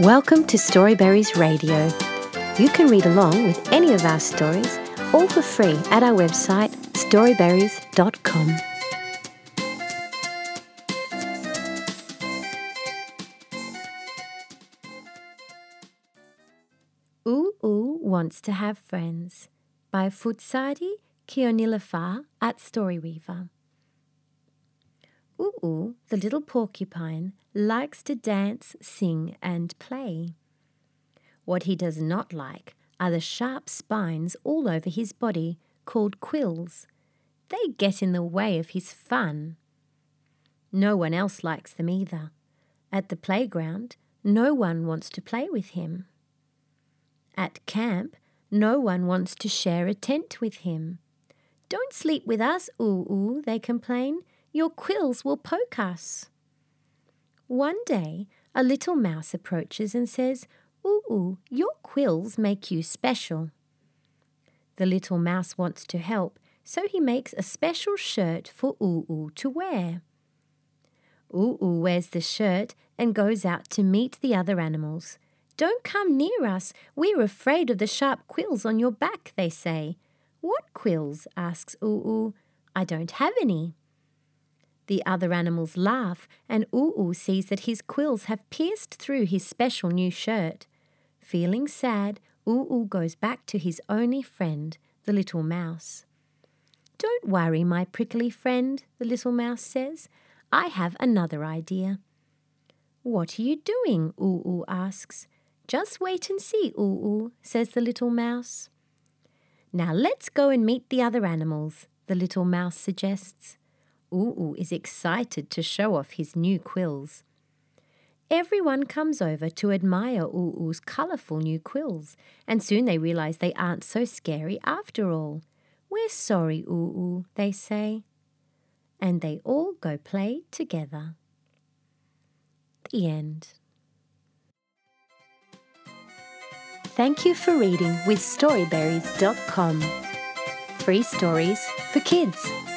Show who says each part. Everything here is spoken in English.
Speaker 1: Welcome to Storyberries Radio. You can read along with any of our stories, all for free at our website storyberries.com. Oo Oo Wants to Have Friends by Futsadi Keonilafa at Storyweaver. Oo the little porcupine, likes to dance, sing, and play. What he does not like are the sharp spines all over his body, called quills. They get in the way of his fun. No one else likes them either. At the playground, no one wants to play with him. At camp, no one wants to share a tent with him. Don't sleep with us, Oo Oo, they complain. Your quills will poke us. One day, a little mouse approaches and says, Ooh, ooh, your quills make you special. The little mouse wants to help, so he makes a special shirt for Oo Oo to wear. Oo Oo wears the shirt and goes out to meet the other animals. Don't come near us. We're afraid of the sharp quills on your back, they say. What quills? asks Oo Oo. I don't have any. The other animals laugh, and Oo sees that his quills have pierced through his special new shirt. Feeling sad, Oo goes back to his only friend, the little mouse. Don't worry, my prickly friend, the little mouse says. I have another idea. What are you doing? Oo asks. Just wait and see, Oo, says the little mouse. Now let's go and meet the other animals, the little mouse suggests. Oo is excited to show off his new quills. Everyone comes over to admire Oo Oo's colourful new quills, and soon they realise they aren't so scary after all. We're sorry, Oo, they say. And they all go play together. The end. Thank you for reading with Storyberries.com. Free stories for kids.